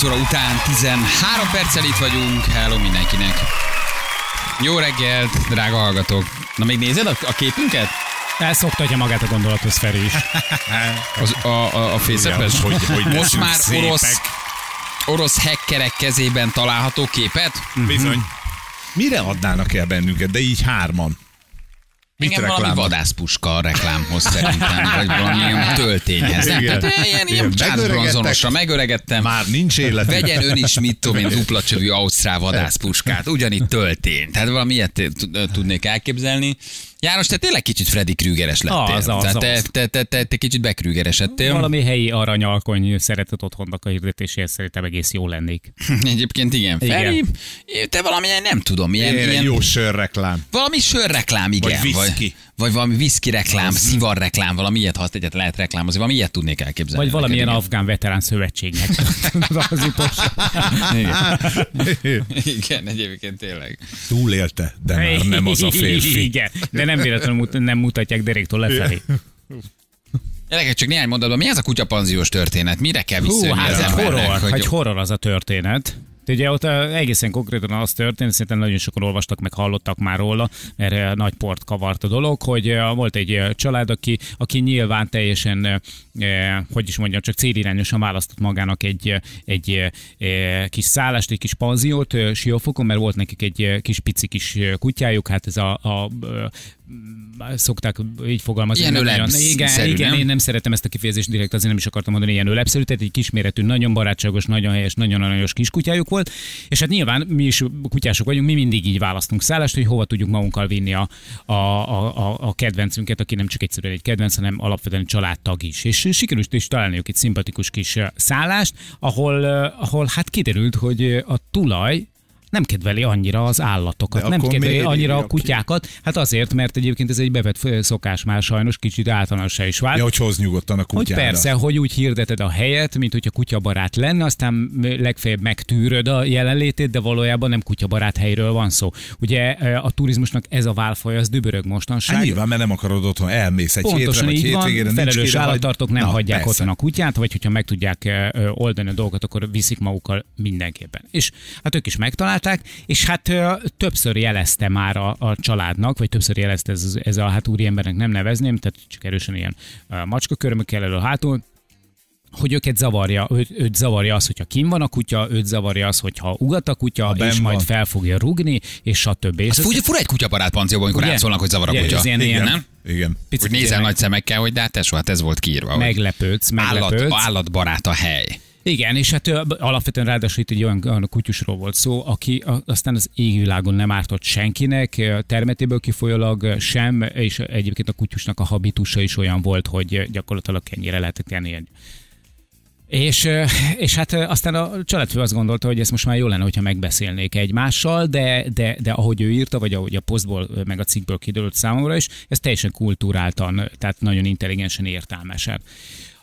9 óra után 13 perccel itt vagyunk. Hello mindenkinek. Jó reggelt, drága hallgatók. Na még nézed a, a képünket? Elszoktatja magát a gondolathoz Feri is. Az, a, a, a fészepes? hogy- hogy Most már szépek. orosz, orosz hackerek kezében található képet? Bizony. Mire adnának el bennünket, de így hárman? Mit Engem valami reklámol? vadászpuska a reklámhoz szerintem, vagy valami töltényhez. Nem? Igen. Tehát ilyen, ilyen. Bronzonosra megöregettem. Már nincs élet. Vegyen ön is, mit tudom én, dupla csövű ausztrál vadászpuskát, ugyanitt töltény. Tehát valami ilyet tud- tudnék elképzelni. János, te tényleg kicsit Freddy Krügeres lettél. Az, az, Tehát te, az. te, te, te, te kicsit bekrügeresedtél. Valami helyi aranyalkony szeretett otthonnak a hirdetéséhez szerintem egész jó lennék. Egyébként igen. Igen. Feri, te valamilyen, nem tudom, ilyen, Ilyen, ilyen jó sörreklám. valami sörreklám, igen. Vagy vagy, whisky. vagy valami whisky reklám, szivar reklám, valami ilyet, ha azt egyet lehet reklámozni, valami ilyet tudnék elképzelni. Vagy valamilyen neked, afgán veterán szövetségnek. az utolsó. igen. igen, egyébként tényleg. Túlélte, de már nem az a férfi. Igen, de nem véletlenül mut- nem mutatják deréktől lefelé. Gyerekek, csak néhány mondatban, mi ez a kutyapanziós történet? Mire kell Hú, visszajönni hát az ez horror, hogy- hogy horror az a történet. Ugye ott eh, egészen konkrétan az történt, szerintem nagyon sokan olvastak, meg hallottak már róla, mert nagy port kavart a dolog, hogy eh, volt egy eh, család, aki, aki nyilván teljesen, hogy is mondjam, csak célirányosan választott magának egy, egy kis szállást, egy kis panziót Siófokon, mert volt nekik egy kis pici kis kutyájuk, hát ez a, a szokták így fogalmazni. Ilyen nagyon- ölepszerű, Igen, igen, nem? én nem szeretem ezt a kifejezést direkt, azért nem is akartam mondani ilyen ölepszerű, tehát egy kisméretű, nagyon barátságos, nagyon helyes, nagyon aranyos kiskutyájuk volt, és hát nyilván mi is kutyások vagyunk, mi mindig így választunk szállást, hogy hova tudjuk magunkkal vinni a, a, a, a, kedvencünket, aki nem csak egyszerűen egy kedvenc, hanem alapvetően családtag is. És sikerült is találniuk egy szimpatikus kis szállást, ahol, ahol hát kiderült, hogy a tulaj nem kedveli annyira az állatokat, De nem kedveli annyira a írja ki? kutyákat. Hát azért, mert egyébként ez egy bevett szokás már sajnos, kicsit általánossá is vált. Ja, hogy hoz nyugodtan a Hogy kutyára. persze, hogy úgy hirdeted a helyet, mint hogyha kutyabarát lenne, aztán legfeljebb megtűröd a jelenlétét, de valójában nem kutyabarát helyről van szó. Ugye e, a turizmusnak ez a válfaj, az dübörög mostanság. Hát nyilván, mert nem akarod otthon, elmész egy hétre, Pontosan vagy így van, hétvégére, felelős kire, vagy- állattartók nem Na, hagyják persze. otthon a kutyát, vagy hogyha meg tudják eh, ö, oldani a dolgokat, akkor viszik magukkal mindenképpen. És hát ők is megtalálták, és hát többször jelezte már a, a családnak, vagy többször jelezte ez, ez a hát úriembernek nem nevezném, tehát csak erősen ilyen uh, macskakörmökkel elő hátul, hogy őket zavarja, őt, őt zavarja az, hogyha kim van a kutya, őt zavarja az, hogyha ugat a kutya, Ha és majd van. fel fogja rugni, és stb. És Az fura, egy kutyabarát panzióban, amikor Ugye? rátszólnak, hogy zavar a kutya. ilyen- ilyen- nem? Igen. picit Hogy nézel nagy szemekkel, hogy de hát tesó, hát ez volt kiírva. hogy meglepődsz, Állat, meglepődsz. állatbarát a hely. Igen, és hát alapvetően ráadásul itt egy olyan, olyan kutyusról volt szó, aki aztán az égvilágon nem ártott senkinek, termetéből kifolyólag sem, és egyébként a kutyusnak a habitusa is olyan volt, hogy gyakorlatilag ennyire lehetett tenni egy és, és hát aztán a családfő azt gondolta, hogy ezt most már jó lenne, hogyha megbeszélnék egymással, de, de, de ahogy ő írta, vagy ahogy a posztból, meg a cikkből kiderült számomra is, ez teljesen kulturáltan, ö, tehát nagyon intelligensen, értelmesen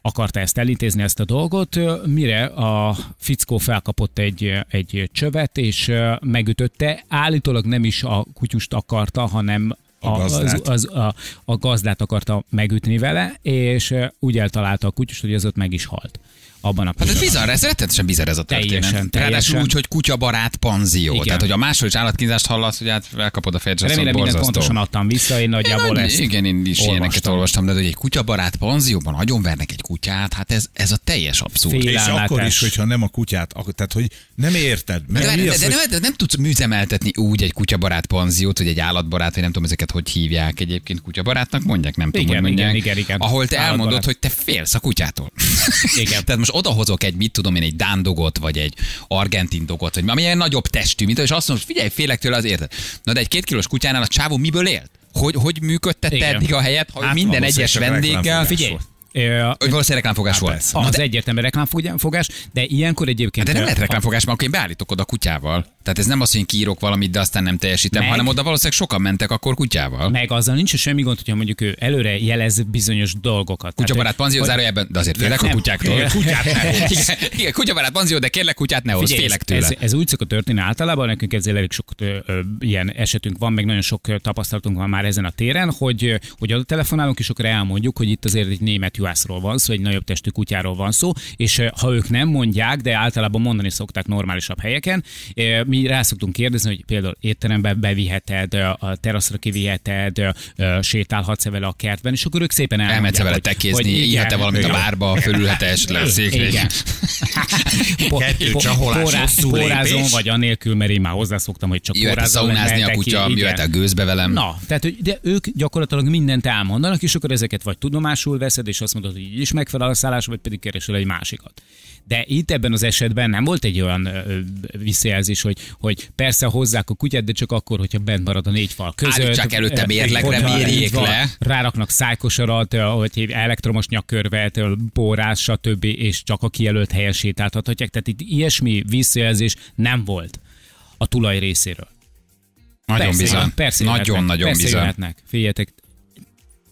akarta ezt elintézni, ezt a dolgot, mire a fickó felkapott egy, egy csövet, és megütötte. Állítólag nem is a kutyust akarta, hanem A a, az, gazdát. az, a, a gazdát akarta megütni vele, és úgy eltalálta a kutyust, hogy az ott meg is halt. Abban a Hát ez pillanatban. bizarr, ez rettetesen bizarr ez a történet. Teljesen, Ráadásul teljesen. úgy, hogy kutyabarát panzió. Igen. Tehát, hogy a máshol is állatkínzást hallasz, hogy hát elkapod a fejed, azt Remélem mindent pontosan adtam vissza, én nagyjából Én, ezt igen, én is olvastam. ilyeneket olvastam, de hogy egy kutyabarát panzióban agyonvernek egy kutyát, hát ez, ez a teljes abszurd. Fél- És Félelmetes. akkor is, hogyha nem a kutyát, ak- tehát hogy nem érted. De, Mert de, mi de, az, de, hogy- nem, de nem tudsz műzemeltetni úgy egy kutyabarát panziót, vagy egy állatbarát, vagy nem tudom ezeket hogy hívják egyébként kutyabarátnak, mondják, nem tudom, Igen, hogy mondják. igen, igen, igen. Ahol te elmondod, hogy te félsz a kutyától. Igen. Tehát most odahozok egy, mit tudom én, egy dándogot, vagy egy argentin dogot, vagy ami ilyen nagyobb testű, mint és azt mondod, hogy figyelj, félek tőle, az érted. Na de egy két kilós kutyánál a csávó miből élt? Hogy, hogy működtette eddig a helyet, hogy Hát minden egyes vendéggel... Figyelj, hogy valószínűleg reklámfogás Hát volt. persze. Az de, egyértelmű reklámfogás, de ilyenkor egyébként... de nem lehet reklámfogás, mert akkor én beállítok oda kutyával. Tehát ez nem az, hogy én kiírok valamit, de aztán nem teljesítem, Meg- hanem oda valószínűleg sokan mentek akkor kutyával. Meg azzal nincs semmi gond, hogyha mondjuk ő előre jelez bizonyos dolgokat. Kutyabarát panzió hogy- zárójelben, de azért félek a Nem, kutyáktól. kutyát ne hoz. igen, igen, kutyabarát panzió, de kérlek kutyát ne hoz, félek tőle. ez, ez úgy szokott történni általában, nekünk ezzel elég sok ö, ö, ilyen esetünk van, meg nagyon sok tapasztalatunk van már ezen a téren, hogy, hogy telefonálunk, és akkor elmondjuk, hogy itt azért egy német pugászról van szó, egy nagyobb testű kutyáról van szó, és eh, ha ők nem mondják, de általában mondani szokták normálisabb helyeken, eh, mi rá szoktunk kérdezni, hogy például étterembe beviheted, eh, a teraszra kiviheted, eh, sétálhatsz-e vele a kertben, és akkor ők szépen elmondják, Elmehetsz vele tekézni, ihet-e valamit a bárba, fölülhet-e esetleg székre. igen. Kettő csaholás, hosszú Porázom, lépés. vagy anélkül, mert én már hozzászoktam, hogy csak Jöhet szaunázni a kutya, jöhet a gőzbe velem. Na, tehát de ők gyakorlatilag mindent elmondanak, és akkor ezeket vagy tudomásul veszed, és azt mondod, hogy így is megfelel a szállás, vagy pedig keresel egy másikat. De itt ebben az esetben nem volt egy olyan ö, visszajelzés, hogy, hogy persze hozzák a kutyát, de csak akkor, hogyha bent marad a négy fal között. Állítsák előtte mérlegre, mérjék le. Ráraknak szájkosarat, hogy elektromos nyakkörvet, pórás, stb. és csak a kijelölt helyen sétáltathatják. Tehát itt ilyesmi visszajelzés nem volt a tulaj részéről. Nagyon Persze, bizony. Persze Nagyon-nagyon persze bizony. Figyeljetek,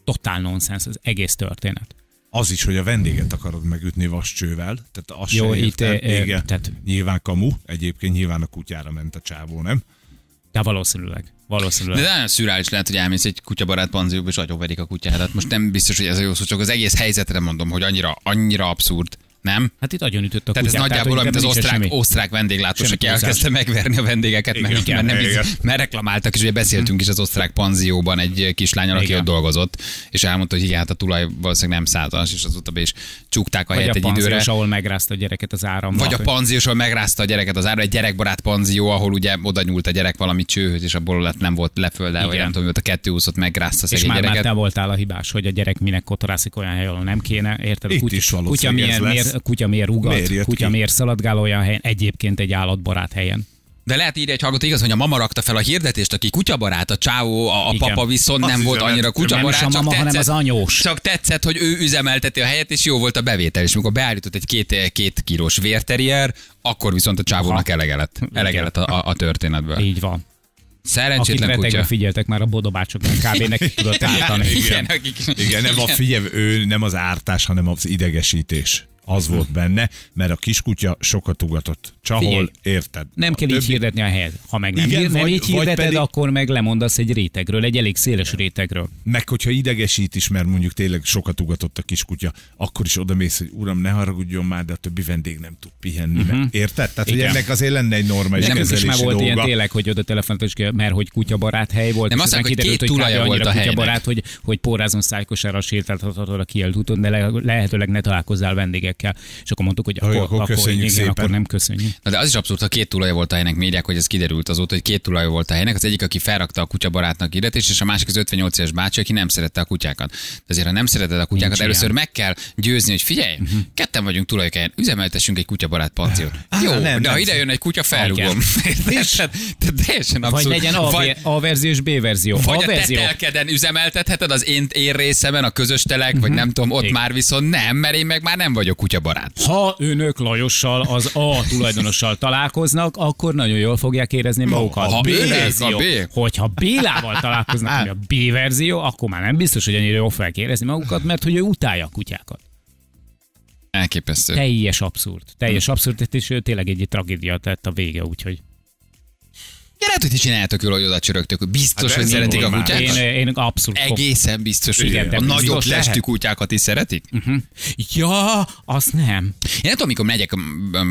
totál nonsens az egész történet. Az is, hogy a vendéget akarod megütni vascsővel, tehát azt Jó, se itt, Igen. tehát- Nyilván kamu, egyébként nyilván a kutyára ment a csávó, nem? De valószínűleg. Valószínűleg. De nagyon szürális lehet, hogy elmész egy kutyabarát panzióba, és agyonverik a kutyádat. Most nem biztos, hogy ez a jó szó, csak az egész helyzetre mondom, hogy annyira, annyira abszurd. Nem? Hát itt nagyon ütött a Tehát ez kutyát, nagyjából olyan, hogy mint az osztrák, semmi. osztrák vendéglátós, aki elkezdte megverni a vendégeket, mert, Igen, mert, nem igen. biztos, mert reklamáltak, és ugye beszéltünk is az osztrák panzióban egy kislányal, aki Igen. ott dolgozott, és elmondta, hogy igen, hát a tulaj valószínűleg nem százas, és azóta be is csukták a Vagy helyet a egy időre. panziós, ahol megrázta a gyereket az áram. Vagy a panziós, ahol megrázta a gyereket az ára, egy gyerekbarát panzió, ahol ugye oda nyúlt a gyerek valami csőhöz, és abból lett, nem volt lefölde, vagy Igen. nem tudom, volt a kettő úszott, megrázta és már, már te voltál a hibás, hogy a gyerek minek kotorászik olyan helyen, ahol nem kéne. Érted? Itt is kutya miért, kutya miért rugat, Miért kutya ki? miért szaladgál olyan helyen, egyébként egy állatbarát helyen. De lehet írni egy hallgató, igaz, hogy a mama rakta fel a hirdetést, aki kutyabarát, a csávó, a, a Igen. papa viszont Azt nem volt annyira nem is kutyabarát, a csak mama, hanem tetszett, az anyós. Csak tetszett, hogy ő üzemelteti a helyet, és jó volt a bevétel. És amikor beállított egy két, két kilós vérterier, akkor viszont a csávónak elege lett, elege lett a, a, a történetből. Így van. Szerencsétlen retegve kutya. figyeltek már a bodobácsok, kb. nekik tudott ártani. Igen, akik, Igen, nem a figyelj, ő nem az ártás, hanem az idegesítés. Az volt benne, mert a kiskutya sokat ugatott. Csahol, Figyelj, érted? Nem A kell így többi- hirdetni a helyet. Ha meg nem, Igen, nem vagy- így hirdeted, pedig- akkor meg lemondasz egy rétegről, egy elég széles rétegről. Meg hogyha idegesít is, mert mondjuk tényleg sokat ugatott a kiskutya, akkor is oda mész, hogy uram, ne haragudjon már, de a többi vendég nem tud pihenni. Uh-huh. Érted? Tehát, hogy Mhm. Igen. ennek azért lenne egy normális De nem is kezelési már volt dolga. ilyen tényleg, hogy oda telefonált, és mert hogy kutyabarát hely volt. Nem, azt aztán mondják, hogy kiderült, két tulaja volt annyira a kutyabarát, hogy, hogy pórázon szájkosára sétáltathatod a kielt úton, de le, lehetőleg ne találkozzál vendégekkel. És akkor mondtuk, hogy akkor, akkor akkor, igen, szépen. akkor nem köszönjük. Na de az is abszurd, ha két tulaja volt a helynek, médiák, hogy ez kiderült azóta, hogy két tulaja volt a helynek. Az egyik, aki felrakta a kutyabarátnak hirdetést, és a másik az 58 éves bácsi, aki nem szerette a kutyákat. De azért, ha nem szereted a kutyákat, Nincs először ilyen. meg kell győzni, hogy figyelj, uh-huh. ketten vagyunk tulajok helyen, üzemeltessünk egy kutyabarát panziót. Á, Jó, nem, de nem. ha ide jön egy kutya, tehát teljesen Vagy abszurd. legyen A, vagy, A verzió és B verzió. vagy a verzió. telkeden üzemeltetheted az én, én részemen, a közös telek, vagy nem tudom, ott Igen. már viszont nem, mert én meg már nem vagyok kutyabarát. Ha önök Lajossal, az A tulajdonossal találkoznak, akkor nagyon jól fogják érezni magukat. ha B ők, verzió. a B. Hogyha Bélával találkoznak, ami a B verzió, akkor már nem biztos, hogy annyira jól fogják érezni magukat, mert hogy ő utálja a kutyákat. Elképesztő. Teljes abszurd. Teljes abszurd, és tényleg egy tragédia tett a vége, úgyhogy. Ja, lehet, hogy ti csináljátok jól, hogy oda csörögtök. Biztos, Hát hogy szeretik a kutyákat. Én, én abszolút Egészen biztos, hogy Igen, de a nagyobb biztos testű lehet. kutyákat is szeretik. Ja, azt nem. Én nem tudom, mikor megyek,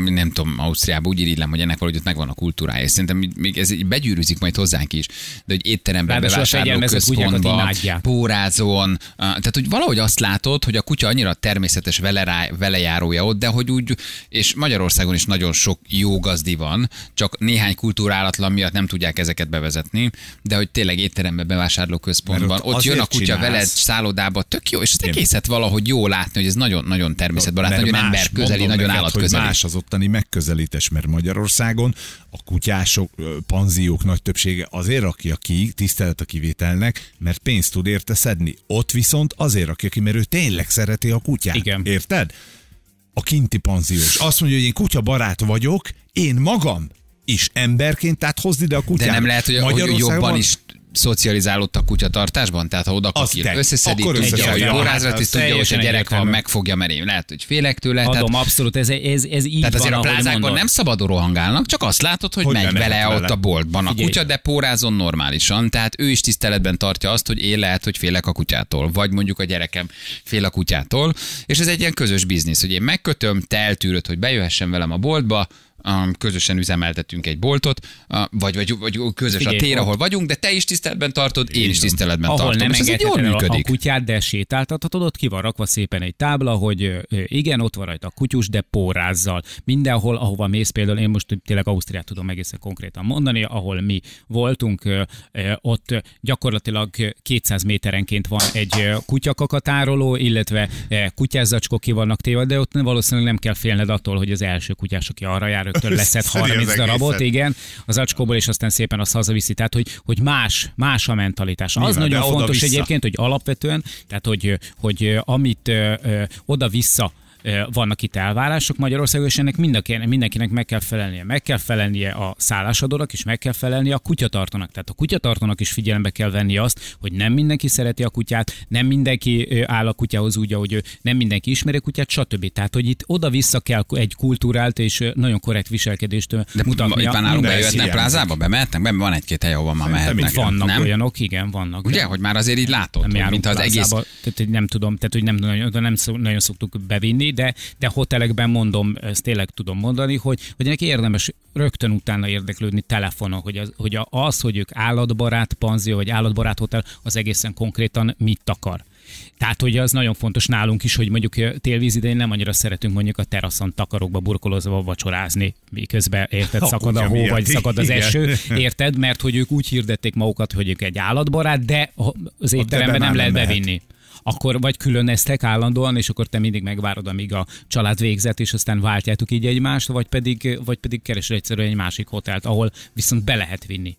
nem tudom, Ausztriába, úgy irigylem, hogy ennek valahogy ott megvan a kultúrája, és szerintem még ez begyűrűzik majd hozzánk is, de hogy étteremben, Ráadásul a fegyelmezett kutyákat bevásárlóközpontban, imádják. pórázon, tehát hogy valahogy azt látod, hogy a kutya annyira természetes velerá, velejárója ott, de hogy úgy, és Magyarországon is nagyon sok jó gazdi van, csak néhány kultúrálatlan miatt nem tudják ezeket bevezetni, de hogy tényleg étteremben, bevásárlóközpontban, ott ott, jön a kutya csinálsz. veled szállodába, tök jó, és az egészet valahogy jó látni, hogy ez nagyon-nagyon természetbarát, Mert nagyon más, ember közeli, nagyon neked, állat közeli. Más az ottani megközelítés, mert Magyarországon a kutyások, panziók nagy többsége azért rakja ki, tisztelet a kivételnek, mert pénzt tud érte szedni. Ott viszont azért rakja ki, mert ő tényleg szereti a kutyát. Igen. Érted? A kinti panziós. Azt mondja, hogy én kutyabarát vagyok, én magam is emberként, tehát hozd ide a kutyát. De nem lehet, hogy, hogy jobban van- is szocializálódtak kutyatartásban? Tehát ha oda kakil, te. összeszedít, Akkor tudja, hogy órázra, Hát, az tudja, hogy a gyerek, egyértelmű. megfogja, mert én lehet, hogy félek tőle. Tehát, Adom, abszolút, ez, ez, ez így tehát azért van, a plázákban mondod. nem szabadon rohangálnak, csak azt látod, hogy, Hogy megy vele vele. ott a boltban a Figyelj. kutya, de pórázon normálisan. Tehát ő is tiszteletben tartja azt, hogy én lehet, hogy félek a kutyától, vagy mondjuk a gyerekem fél a kutyától. És ez egy ilyen közös biznisz, hogy én megkötöm, te eltűröd, hogy bejöhessen velem a boltba, közösen üzemeltetünk egy boltot, vagy, vagy, vagy közös Figyelj, a tér, ahol vagyunk, de te is tiszteletben tartod, én is tiszteletben ahol tartom. nem És ez egy jól el a működik. kutyát, de sétáltathatod, ott ki van rakva szépen egy tábla, hogy igen, ott van rajta a kutyus, de pórázzal. Mindenhol, ahova mész, például én most tényleg Ausztriát tudom egészen konkrétan mondani, ahol mi voltunk, ott gyakorlatilag ö, 200 méterenként van egy kutyakakatároló, illetve ö, kutyászacskók ki vannak téve, de ott valószínűleg nem kell félned attól, hogy az első kutyás, aki arra jár, rögtön leszed Szedi az 30 darabot, igen, az acskóból, és aztán szépen azt hazaviszi. Tehát, hogy, hogy más, más a mentalitás. Az nagyon fontos egyébként, hogy alapvetően, tehát hogy, hogy amit ö, ö, oda-vissza vannak itt elvárások Magyarországon, és ennek mindenkinek, mindenkinek meg kell felelnie. Meg kell felelnie a szállásadónak, és meg kell felelnie a kutyatartónak. Tehát a kutyatartónak is figyelembe kell venni azt, hogy nem mindenki szereti a kutyát, nem mindenki áll a kutyához úgy, ahogy ő, nem mindenki ismeri a kutyát, stb. Tehát, hogy itt oda-vissza kell egy kultúrált és nagyon korrekt viselkedést De mutatnia. itt már nálunk bejöhetnek plázába, bemehetnek, be, van egy-két hely, ahol már mehetnek. Vannak nem? olyanok, igen, vannak. Ugye, hogy már azért így látod, nem hogy járunk mint az egész tehát nem tudom, tehát hogy nem, nagyon, nem, szok, nagyon szoktuk bevinni, de, de hotelekben mondom, ezt tényleg tudom mondani, hogy, hogy neki érdemes rögtön utána érdeklődni telefonon, hogy az, hogy az, hogy ők állatbarát panzió, vagy állatbarát hotel, az egészen konkrétan mit akar. Tehát, hogy az nagyon fontos nálunk is, hogy mondjuk télvíz idején nem annyira szeretünk mondjuk a teraszon takarokba burkolózva vacsorázni, miközben érted, szakad a hó, miatt, vagy szakad az igen. eső, érted? Mert hogy ők úgy hirdették magukat, hogy ők egy állatbarát, de az étteremben nem lehet nem lehet. bevinni akkor vagy különeztek állandóan, és akkor te mindig megvárod, amíg a család végzett, és aztán váltjátok így egymást, vagy pedig, vagy pedig keresel egyszerűen egy másik hotelt, ahol viszont be lehet vinni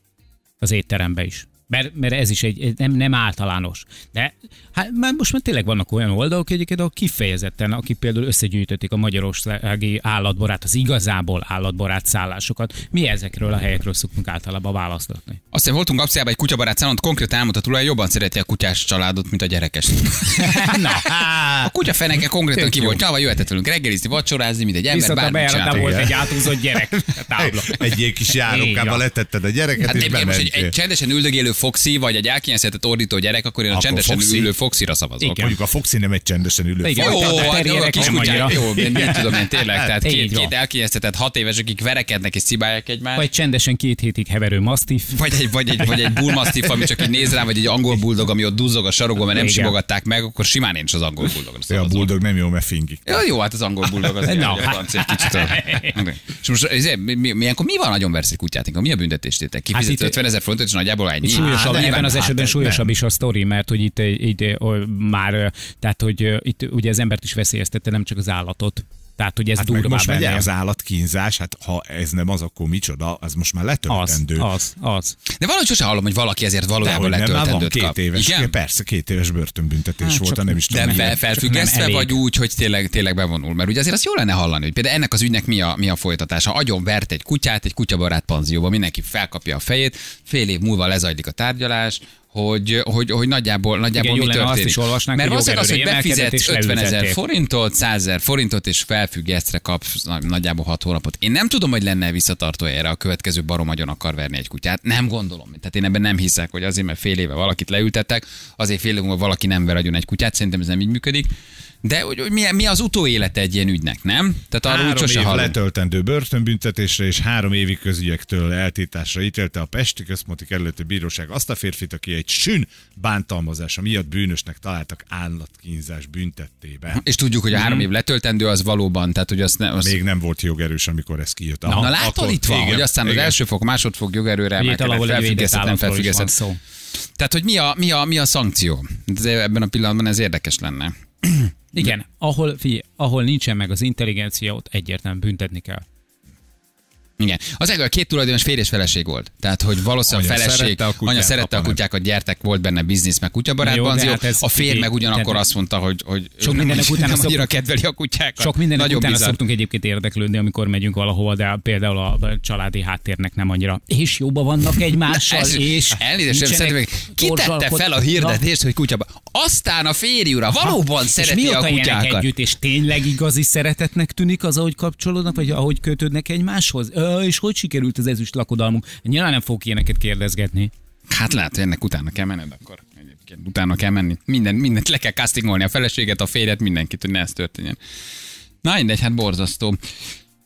az étterembe is. Mert, mert ez is egy, egy- nem, nem általános. De hát már most már tényleg vannak olyan oldalak egyébként, ahol kifejezetten, akik például összegyűjtötték a magyarországi állatbarát, az igazából állatbarát szállásokat. Mi ezekről a helyekről szoktunk általában választatni. Aztán voltunk Apsziában egy kutyabarát szállón, ott konkrétan elmondta tulaj, jobban szereti a kutyás családot, mint a gyerekes. Na, A kutya feneke konkrétan Tök ki volt nyalva, jöhetett velünk reggelizni, vacsorázni, mint egy ember, viszont a volt egy átúzott gyerek a tábla. Egy ilyen kis járókába letetted a gyereket, Hát és egy, egy csendesen üldögélő foxi, vagy egy elkényeztetett ordító gyerek, akkor én a Akkor csendesen foxy? ülő foxira szavazok. Igen. Mondjuk a Foxy nem egy csendesen ülő. Igen. faj. Jó, a hát jó, a kis kutyák, jó, én mit tudom én tényleg, tehát Így két, két elkényeztetett hat éves, akik verekednek és cibálják egymást. Vagy csendesen két hétig heverő masztif. Vagy egy, vagy egy, vagy egy bullmastiff, ami csak így néz rá, vagy egy angol buldog, ami ott duzzog a sarokban, mert nem Igen. simogatták meg, akkor simán én is az angol buldogra Ja, a buldog nem jó, mert fingik. Ja, jó, hát az angol buldog az hát. francia egy kicsit. a- És most ezért, mi, mi, milyenkor mi van nagyon versz egy kutyát? Mi a büntetéstétek? Kifizet Hát itt- 50 ezer forintot, és nagyjából ennyi. Súlyosabb, ebben az hát esetben nem. súlyosabb is a sztori, mert hogy itt, itt, itt már, tehát hogy itt ugye az embert is veszélyeztette, nem csak az állatot. Tehát, hogy ez Hát durvább most ennél. az állatkínzás, hát ha ez nem az, akkor micsoda, az most már Az, letöltendő. az, az. De valahogy sosem hallom, hogy valaki ezért valójában Dehogy nem, már van letöltendőt két kap. éves, Igen? persze, két éves börtönbüntetés Hát volt, nem is De tudom. fel, milyen. felfüggesztve, vagy úgy, hogy tényleg, tényleg bevonul? Mert ugye azért azt jó lenne hallani, hogy például ennek az ügynek mi a, mi a folytatása. Agyon vert egy kutyát egy kutyabarát panzióba, mindenki felkapja a fejét, fél év múlva lezajlik a tárgyalás, hogy, hogy, hogy nagyjából, nagyjából jó mi lenne, azt történik. is olvasnánk, Mert valószínűleg az, hogy befizetsz emelkedett és 50 ezer forintot, 100 ezer forintot, és felfüggesztre kapsz na- nagyjából 6 hónapot. Én nem tudom, hogy lenne visszatartó erre a következő barom agyon akar verni egy kutyát. Nem gondolom. Tehát én ebben nem hiszek, hogy azért, mert fél éve valakit leültettek, azért fél év múlva valaki nem ver agyon egy kutyát. Szerintem ez nem így működik. De hogy, hogy mi, mi az utóélete egy ilyen ügynek, nem? Tehát úgy Három sose év hallom. letöltendő börtönbüntetésre és három évi közügyektől eltításra ítélte a Pesti Központi Kerületi Bíróság azt a férfit, aki egy sün bántalmazása miatt bűnösnek találtak állatkínzás büntettébe. És tudjuk, hogy a három év letöltendő az valóban, tehát hogy azt, ne, azt Még nem volt jogerős, amikor ez kijött. Na, na látod, itt van, hogy aztán az első fok, másodfok jogerőre emelkedett, felfüggesztett, nem felfüggesztett. Tehát, hogy mi a, mi a, mi a szankció? Ez ebben a pillanatban ez érdekes lenne. Igen, ahol, figyelj, ahol nincsen meg az intelligencia, ott egyértelműen büntetni kell. Igen. Az a két tulajdonos férj és feleség volt. Tehát, hogy valószínűleg a Anya feleség, szerette a kutyát, anya szerette a nem. kutyákat, gyertek, volt benne biznisz, meg kutyabarát Na banzió. hát a férj meg ugyanakkor azt mondta, hogy, hogy Sok nem, utána nem szok- annyira kedveli a kutyákat. Sok mindennek Nagyon utána bizarr. szoktunk egyébként érdeklődni, amikor megyünk valahova, de például a családi háttérnek nem annyira. És jóba vannak egymással, Ez- és Elnézést, nem szeretném. Ki tette fel a hirdetést, hogy kutyaba? Aztán a férj ura valóban szereti a kutyákat. együtt, és tényleg igazi szeretetnek tűnik az, ahogy kapcsolódnak, vagy ahogy kötődnek egymáshoz? És hogy sikerült az ezüst lakodalmunk? Nyilván nem fogok ilyeneket kérdezgetni. Hát lehet, hogy ennek utána kell menned akkor. Egyébként utána kell menni. Minden, mindent le kell castingolni, a feleséget, a férjet, mindenkit, hogy ne ez történjen. Na mindegy, hát borzasztó.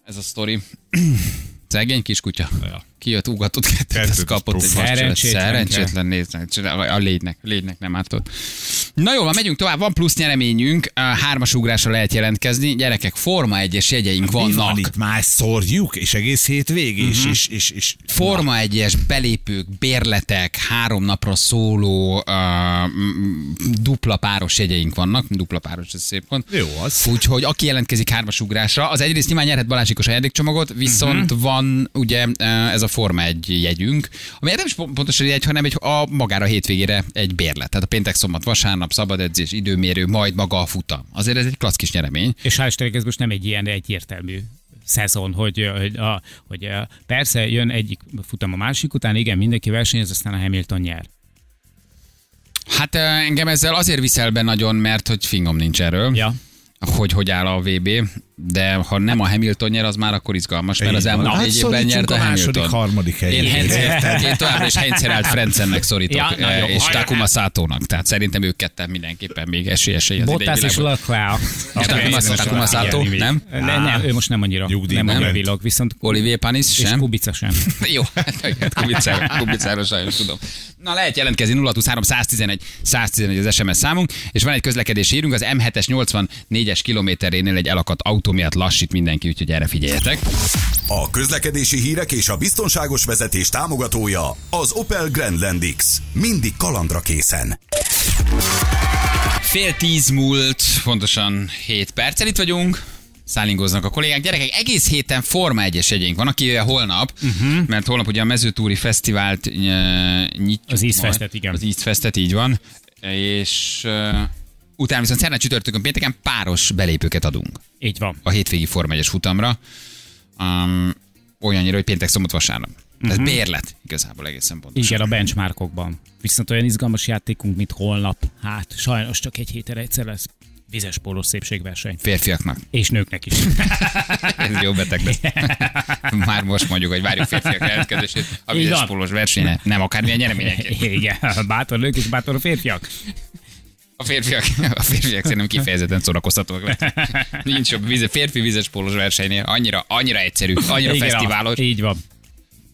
Ez a sztori. Szegény kiskutya. Ja. Kijött, ugatott azt az kapott egy. Szerencsétlen Szerencsétlen nézd, a légynek, légynek nem ártott. Na jó, van, megyünk tovább, van plusz nyereményünk, a hármas ugrásra lehet jelentkezni. Gyerekek, Forma 1-es jegyeink Mi van vannak. itt már szórjuk, és egész hétvég, és, Mhm. és, és, és Forma 1-es belépők, bérletek, három napra szóló uh, dupla páros jegyeink vannak. Dupla páros, ez szép pont. Jó az. Úgyhogy aki jelentkezik hármas ugrásra, az egyrészt nyilván nyerhet Balázsikos ajándékcsomagot, viszont uh-huh. van ugye uh, ez a Forma 1 jegyünk, ami nem is pon- pontosan egy, hanem egy, a magára hétvégére egy bérlet. Tehát a péntek, szombat, vasárnap, szabad edzés, időmérő, majd maga a futam. Azért ez egy klassz kis nyeremény. És hál' ez most nem egy ilyen egyértelmű szezon, hogy, hogy, a, hogy a, persze jön egyik futam a másik után, igen, mindenki versenyez, aztán a Hamilton nyer. Hát uh, engem ezzel azért viszel be nagyon, mert hogy fingom nincs erről. Ja. hogy hogy áll a VB, de ha nem a Hamilton nyer, az már akkor izgalmas, mert az elmúlt Hát négy évben nyert a, a második, Hamilton. harmadik Én, helyre. Heinz, én továbbra is Heinzerált Frenzennek szorítok, Ja, nagyon. és Takuma Szátónak. Tehát szerintem ők ketten mindenképpen még esélyesei az Bottas és Leclerc. És Takuma- Takuma Sato, nem? Ne, nem, ő most nem annyira, Nyugdíjban nem annyira villog, viszont Olivier Panis és sem? Kubica sem. Jó, hát Kubicára sajnos tudom. Na lehet jelentkezni 023 111 111 az SMS számunk, és van egy közlekedési hírünk, az M7-es 84-es kilométerénél egy elakadt autó miatt lassít mindenki, úgyhogy erre figyeljetek. A közlekedési hírek és a biztonságos vezetés támogatója az Opel Grandland X. Mindig kalandra készen. Fél tíz múlt, pontosan 7 perccel itt vagyunk. Szállingoznak a kollégák. Gyerekek, egész héten Forma 1-es jegyeink van, aki holnap, uh-huh. mert holnap ugye a mezőtúri fesztivált uh, nyitjuk. Az East. Festet, igen. Az East Festet, így van. És uh, utána viszont szerdán csütörtökön pénteken páros belépőket adunk Így van. a hétvégi Forma 1-es futamra. Um, olyannyira, hogy péntek, szombat, vasárnap. Ez uh-huh. bérlet igazából egészen pontosan. Igen, a benchmarkokban. Viszont olyan izgalmas játékunk, mint holnap. Hát sajnos csak egy héten egyszer lesz vizes pólós szépségverseny. Férfiaknak. És nőknek is. Ez jó beteg lesz. Már most mondjuk, hogy várjuk férfiak jelentkezését a vizes pólós versenyen. Nem akármilyen nyereményeket. Igen, bátor nők és bátor férfiak. A férfiak, a férfiak szerintem kifejezetten szórakoztatóak lesznek. Nincs jobb víze, férfi vizes pólós versenynél. Annyira, annyira egyszerű, annyira Igen, fesztiválos. Így van.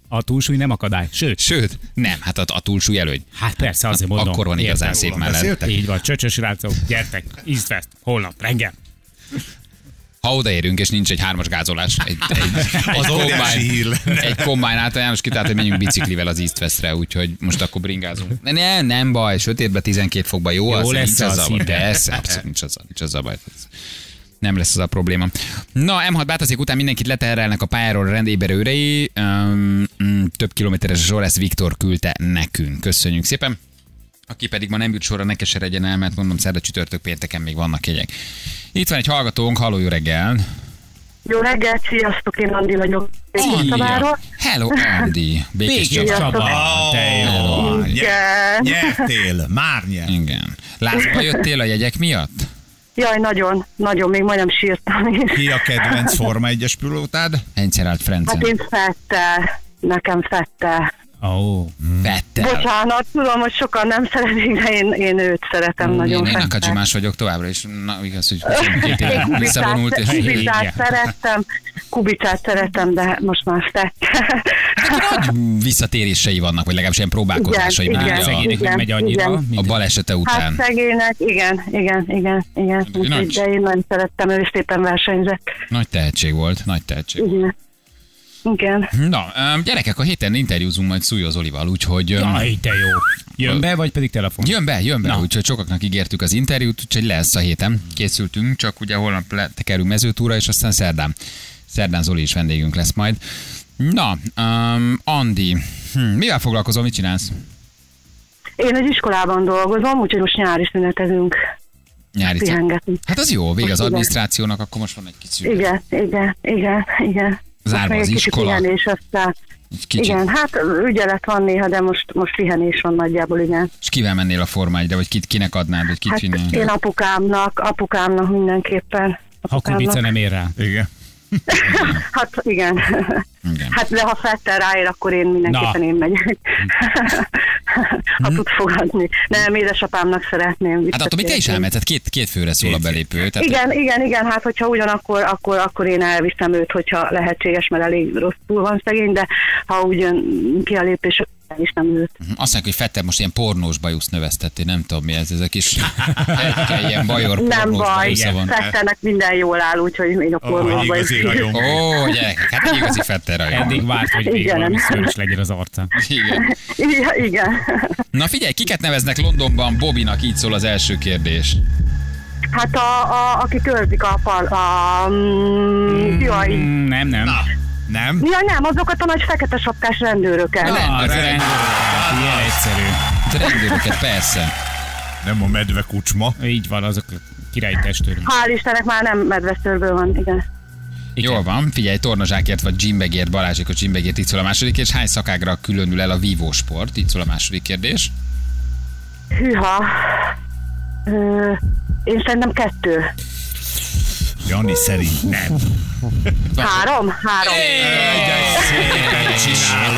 A túlsúly nem akadály. Sőt, Sőt, nem, hát a, a túlsúly előny. hát persze, azért mondom. Akkor van igazán szép mellett. Így van, csöcsös rácok, gyertek, West, holnap, reggel. Ha odaérünk, és nincs egy hármas gázolás, egy, egy, egy Az kombány, egy kombány által János kitált, hogy menjünk biciklivel az East Westre, úgyhogy most akkor bringázunk. Ne, ne, nem baj, sötétben 12 fokban jó, Jó az lesz nincs az az a baj. szinte. Persze, abszolút nincs az, a- nincs az a baj. Nem lesz az a probléma. Na, M6 bátaszék után mindenkit leterelnek a pályáról a rendéberőrei. Um, több kilométeres sor, ezt Viktor küldte nekünk. Köszönjük szépen. Aki pedig ma nem jut sorra, ne keseredjen el, mert mondom, szerda csütörtök pénteken még vannak jegyek. Itt van egy hallgatónk, halló, jó reggel. Jó reggelt, sziasztok, én Andi vagyok. Csabáról. Hello, Andi. Békés Békés Csaba. Csaba, te jó. Igen. Nyertél, már nyer. Igen. Lázba jöttél a jegyek miatt? Jaj, nagyon, nagyon, még majdnem sírtam is. Ki a kedvenc Forma 1-es pilótád? Encerált Frencen. Hát én Fettel, nekem Fettel. Vettel. Bocsánat, tudom, hogy sokan nem szeretik, de én, én őt szeretem nagyon. Én, én a Fettel. kacsimás vagyok továbbra is. Na, igaz, hogy 22 éve visszavonult, és Kubicát, Igen. Kubicát szerettem, Kubicát szeretem, de most már Fettel. nagy visszatérései vannak, vagy legalábbis ilyen próbálkozásai. Igen, igen, a, szegénynek nem megy annyira. igen. a balesete Hát után. szegénynek, igen, igen, igen, igen. Nagy. De én nagyon szerettem, ő is szépen versenyzett. Nagy tehetség volt, nagy tehetség. Igen. Igen. Na, gyerekek, a héten interjúzunk majd Szújó Zolival, úgyhogy Jaj, de jó. Jön be, vagy pedig telefon? jön be, jön be, Na. úgyhogy sokaknak ígértük az interjút, úgyhogy lesz a héten. Készültünk, csak ugye holnap tekerünk mezőtúra, és aztán szerdán. Szerdán Zoli is vendégünk lesz majd. Na, um, Andi, hm, mivel foglalkozol, mit csinálsz? Én egy iskolában dolgozom, úgyhogy most nyári szünetezünk. Nyári Pihengetünk. Hát az jó, vége az adminisztrációnak, akkor most van egy kicsi. Igen, igen, igen, igen. Zárva az iskola. pihenés aztán. Kicsit. Igen, hát ügyelet van néha, de most, most pihenés van nagyjából, igen. És kivel mennél a Forma 1 vagy kit, kinek adnád, vagy kit Hát csinálj? én apukámnak, apukámnak mindenképpen. Ha Kubica Apukámnak. nem ér rá. Igen. Hát igen. Igen. Hát de ha Fetter ráér, akkor én mindenképpen Na. én megyek. ha tud fogadni. Nem, édesapámnak szeretném. Hát attól még te is elmehetsz, hát két, két főre szól a belépő. Tehát Igen, igen, igen, hát hogyha ugyanakkor, akkor, akkor én elviszem őt, hogyha lehetséges, mert elég rosszul van szegény, de ha úgy jön ki a lépés, akkor el is nem őt. Azt mondják, hogy Fetter most ilyen pornós bajuszt növesztettél, nem tudom mi ez, ez a kis egy ilyen bajor Nem pornós baj. Fetternek minden jól áll, úgyhogy még a igazi rajong. Ó, gyerekek, hát egy igazi Fetter rajong. Eddig várt, hogy Igen. valami szörös legyen az arca. Igen. Igen, igen. Na figyelj, kiket neveznek Londonban Bobinak, így szól az első kérdés. Hát a, a, aki körzik a par, a, mm, jaj, Mm, Nem, nem. Nem? Ja, nem, azokat a nagy fekete sapkás rendőröket. Le- Ah, az rendőr. rendőr. Ilyen egyszerű. De rendőröket, persze. Nem a medve kucsma. Így van, azok a királyi testőrök. Hál' Istennek már nem medvesztőrből van, igen. Jól van, figyelj, tornazsákért vagy gymbegért, Balázsékot gymbegért, így szól a második, és hány szakágra különül el a vívó sport? Így szól a második kérdés. Hűha. Ö, én szerintem kettő. Jani szerint nem. Három? Három.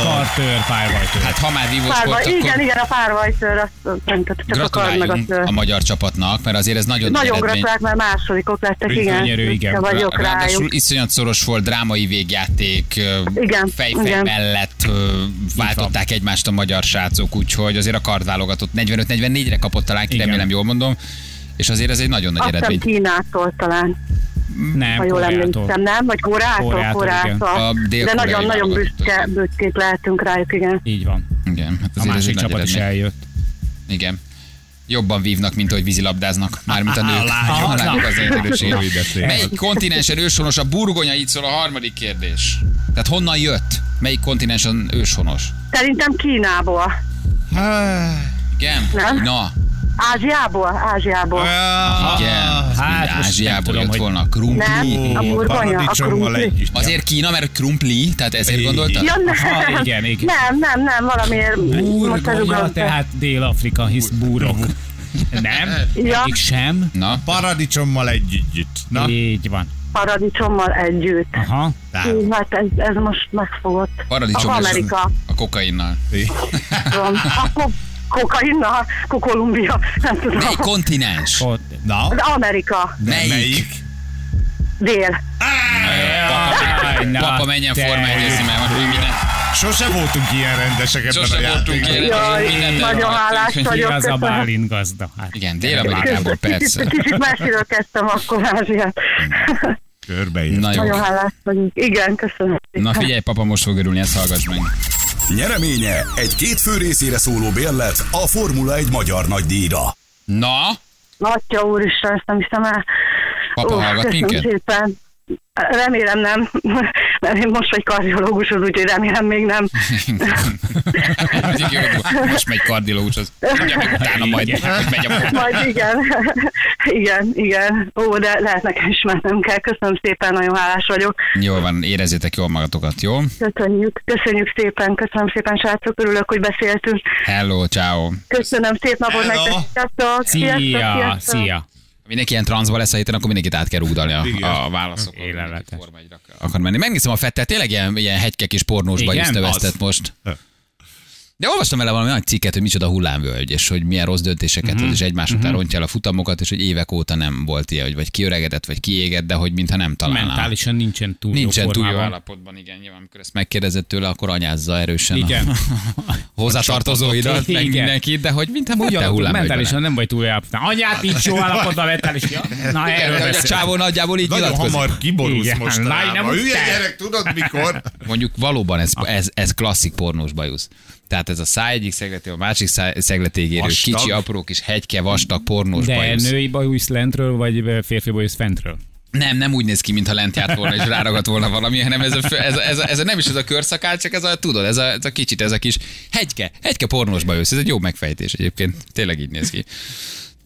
Kartőr, pályavajtőr. Hát ha már vívó Párva, sport, igen, igen, a párvajtőr, azt nem csak kard meg a gratuláljunk tör. a magyar csapatnak, mert azért ez nagyon nagy Nagyon eredmény. gratulálok, mert másodikok lettek, igen. Gyönyörű, igen. Vagyok Ráadásul rájuk. iszonyat szoros volt, drámai végjáték, Igen, fejfej igen. mellett váltották egymást a magyar srácok, úgyhogy azért a kardválogatott 45-44-re kapott talán, remélem jól mondom, és azért ez egy nagyon nagy Azt eredmény. Kínától talán, Nem, ha jól emlékszem, nem? Vagy Koreától, Koreától, igen. Koreától. A De nagyon-nagyon büszke, büszkék lehetünk rájuk, igen. Így van. Igen, hát A azért másik csapat is eljött. Igen. Jobban vívnak, mint hogy vízilabdáznak. Mármint a nők. A lányok az egy erőség. Rövideszél. Melyik kontinensen őshonos a burgonya? Így szól a harmadik kérdés. Tehát honnan jött? Melyik kontinensen őshonos? Szerintem Kínából. Igen? Nem? Na, Ázsiából? Ázsiából. igen. Hát, Ázsiából jött hogy- volna. Krumpli. Nem, a burgonya, a Paradicsommal krumpli. együtt. Azért Kína, mert krumpli, tehát ezért gondoltad? Ja, nem. Aha, igen, igen. Nem, nem, nem, valamiért Burgonya, tehát Dél-Afrika, hisz búrok. Nem? Ja. Egyik sem. Na, Paradicsommal együtt. Na, Így van. Paradicsommal együtt. Aha. tehát. Hú, hát ez, ez most megfogott. paradicsom Amerika. a kokainnal. Van. Akkor kokainnal, Kolumbia, nem tudom. Melyik kontinens? Na, De Amerika, Melyik? melyik? dél. Aj, na, Papa menjen te formályozni, mert van, hogy minden. Sose voltunk ilyen rendesek ebben a Sose voltunk játékban. ilyen, Jaj, nagyon hálás vagyok. Igaz a. Bálint gazda. Hát, Igen, Dél-Amerikából persze. Kicsit messziről kezdtem akkor Ázsiát. Körbeért. Na jó. Nagyon hálás vagyok. Igen, köszönöm. Na figyelj, papa most fog örülni, ezt hallgass meg. Nyereménye egy két fő részére szóló bérlet a Formula 1 magyar nagydíjra. Na, Atya úristen, ezt nem hiszem el. Papa hallgat köszönöm minket? szépen. Remélem nem, mert én most vagy kardiológushoz, úgyhogy remélem még nem. Jó, most megy kardiológushoz. Meg utána majd, megy a. Majd igen, igen, igen. Ó, de lehet nekem is mennem kell. Köszönöm szépen, nagyon hálás vagyok. Jó van, érezzétek jól magatokat, jó? Köszönjük, köszönjük szépen, köszönöm szépen, srácok, örülök, hogy beszéltünk. Hello, ciao. Köszönöm, szép napot nektek, sziasztok! Szia, sziasztok. szia. Mindenki ilyen transzba lesz a héten, akkor mindenkit át kell rúgdalni a, Igen. a válaszokon. Egyre akar menni. Megnézem a Fettet, tényleg ilyen, ilyen hegykek és pornós Igen, bajusz növesztett az. De olvastam vele valami nagy cikket, hogy micsoda hullámvölgy, és hogy milyen rossz döntéseket Mhm. hoz, és egymás után rontja el a futamokat, és hogy évek óta nem volt ilyen, hogy vagy kiöregedett, vagy kiégett, de hogy mintha nem találná. Mentálisan nincsen túl Nincsen jó túl jó formában. állapotban, igen. Nyilván, amikor ezt megkérdezett tőle, akkor anyázza erősen Igen. a hozzátartozóidat, meg Igen. mindenkit, de hogy mintha Ugye, Fette hullámvölgyben mentálisan nem vagy túl jó állapotban. Anyát nincs jó állapotban, mentális. Na, erről Igen, a csávó nagyjából így Nagyon hamar kiborulsz Igen. most. Na, nem A úgy hülye te. gyerek, tudod mikor? Mondjuk valóban ez, ez, ez klasszik pornós bajusz. Tehát ez a száj egyik szegleté, a másik száj, szegletég érő, Vastag. kicsi, apró kis hegyke, vastag pornós De bajusz. női bajusz lentről, vagy férfi bajusz fentről? Nem, nem úgy néz ki, mintha lent járt volna és ráragadt volna valami, hanem ez, a, ez, a, ez, a, ez a, nem is ez a körszakál, csak ez a, tudod, ez a, ez a kicsit, ez a kis hegyke, hegyke pornósba jössz. Ez egy jó megfejtés egyébként. Tényleg így néz ki.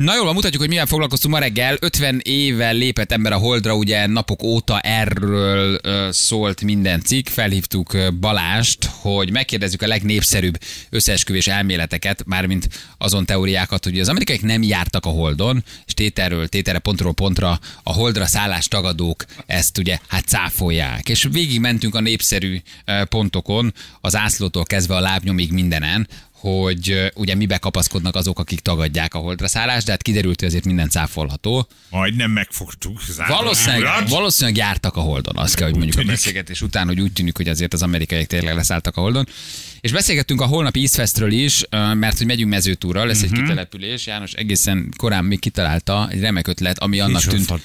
Na jól mutatjuk, hogy milyen foglalkoztunk ma reggel. 50 éve lépett ember a Holdra, ugye napok óta erről ö, szólt minden cikk. Felhívtuk Balást, hogy megkérdezzük a legnépszerűbb összeesküvés elméleteket, mármint azon teóriákat, hogy az amerikaiak nem jártak a Holdon, és tételről, tételre, pontról pontra a Holdra szállás tagadók ezt ugye hát cáfolják. És végig mentünk a népszerű pontokon, az ászlótól kezdve a lábnyomig mindenen, hogy ugye mibe kapaszkodnak azok, akik tagadják a holdra szállást, de hát kiderült, hogy azért minden cáfolható. Majdnem megfogtuk. Valószínűleg, valószínűleg jártak a holdon, azt kell, hogy mondjuk a tűnik. beszélgetés után, hogy úgy tűnik, hogy azért az amerikaiak tényleg leszálltak a holdon. És beszélgettünk a holnapi Eastfestről is, mert hogy megyünk mezőtúra, lesz egy kitelepülés. János egészen korán még kitalálta egy remek ötlet, ami annak Nincs tűnt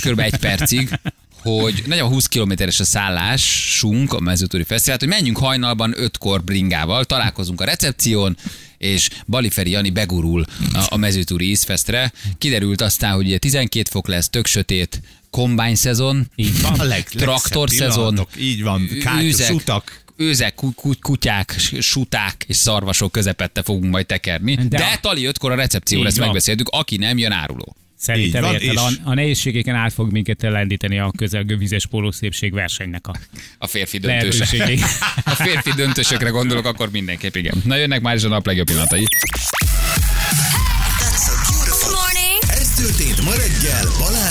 körülbelül egy percig, hogy nagyon 20 kilométeres a szállásunk a mezőtúri fesztivál, hogy menjünk hajnalban ötkor bringával, találkozunk a recepción, és Baliferi Jani begurul a, a mezőtúri Eastfestre. Kiderült aztán, hogy ugye 12 fok lesz, tök sötét, kombány szezon, Így van. A leg, traktor szezon, Így van, kátyus, utak. őzek, ku- ku- kutyák, suták és szarvasok közepette fogunk majd tekerni. De, De- De Tali ötkor a ezt van. megbeszéltük, aki nem jön áruló. Szerintem van, érted, a, és- a nehézségeken át fog minket lendíteni a közelgő vizes pólószépség versenynek a A férfi lehetőségei. A férfi döntősökre gondolok, akkor mindenképp igen. Na jönnek már is a nap legjobb pillanatai.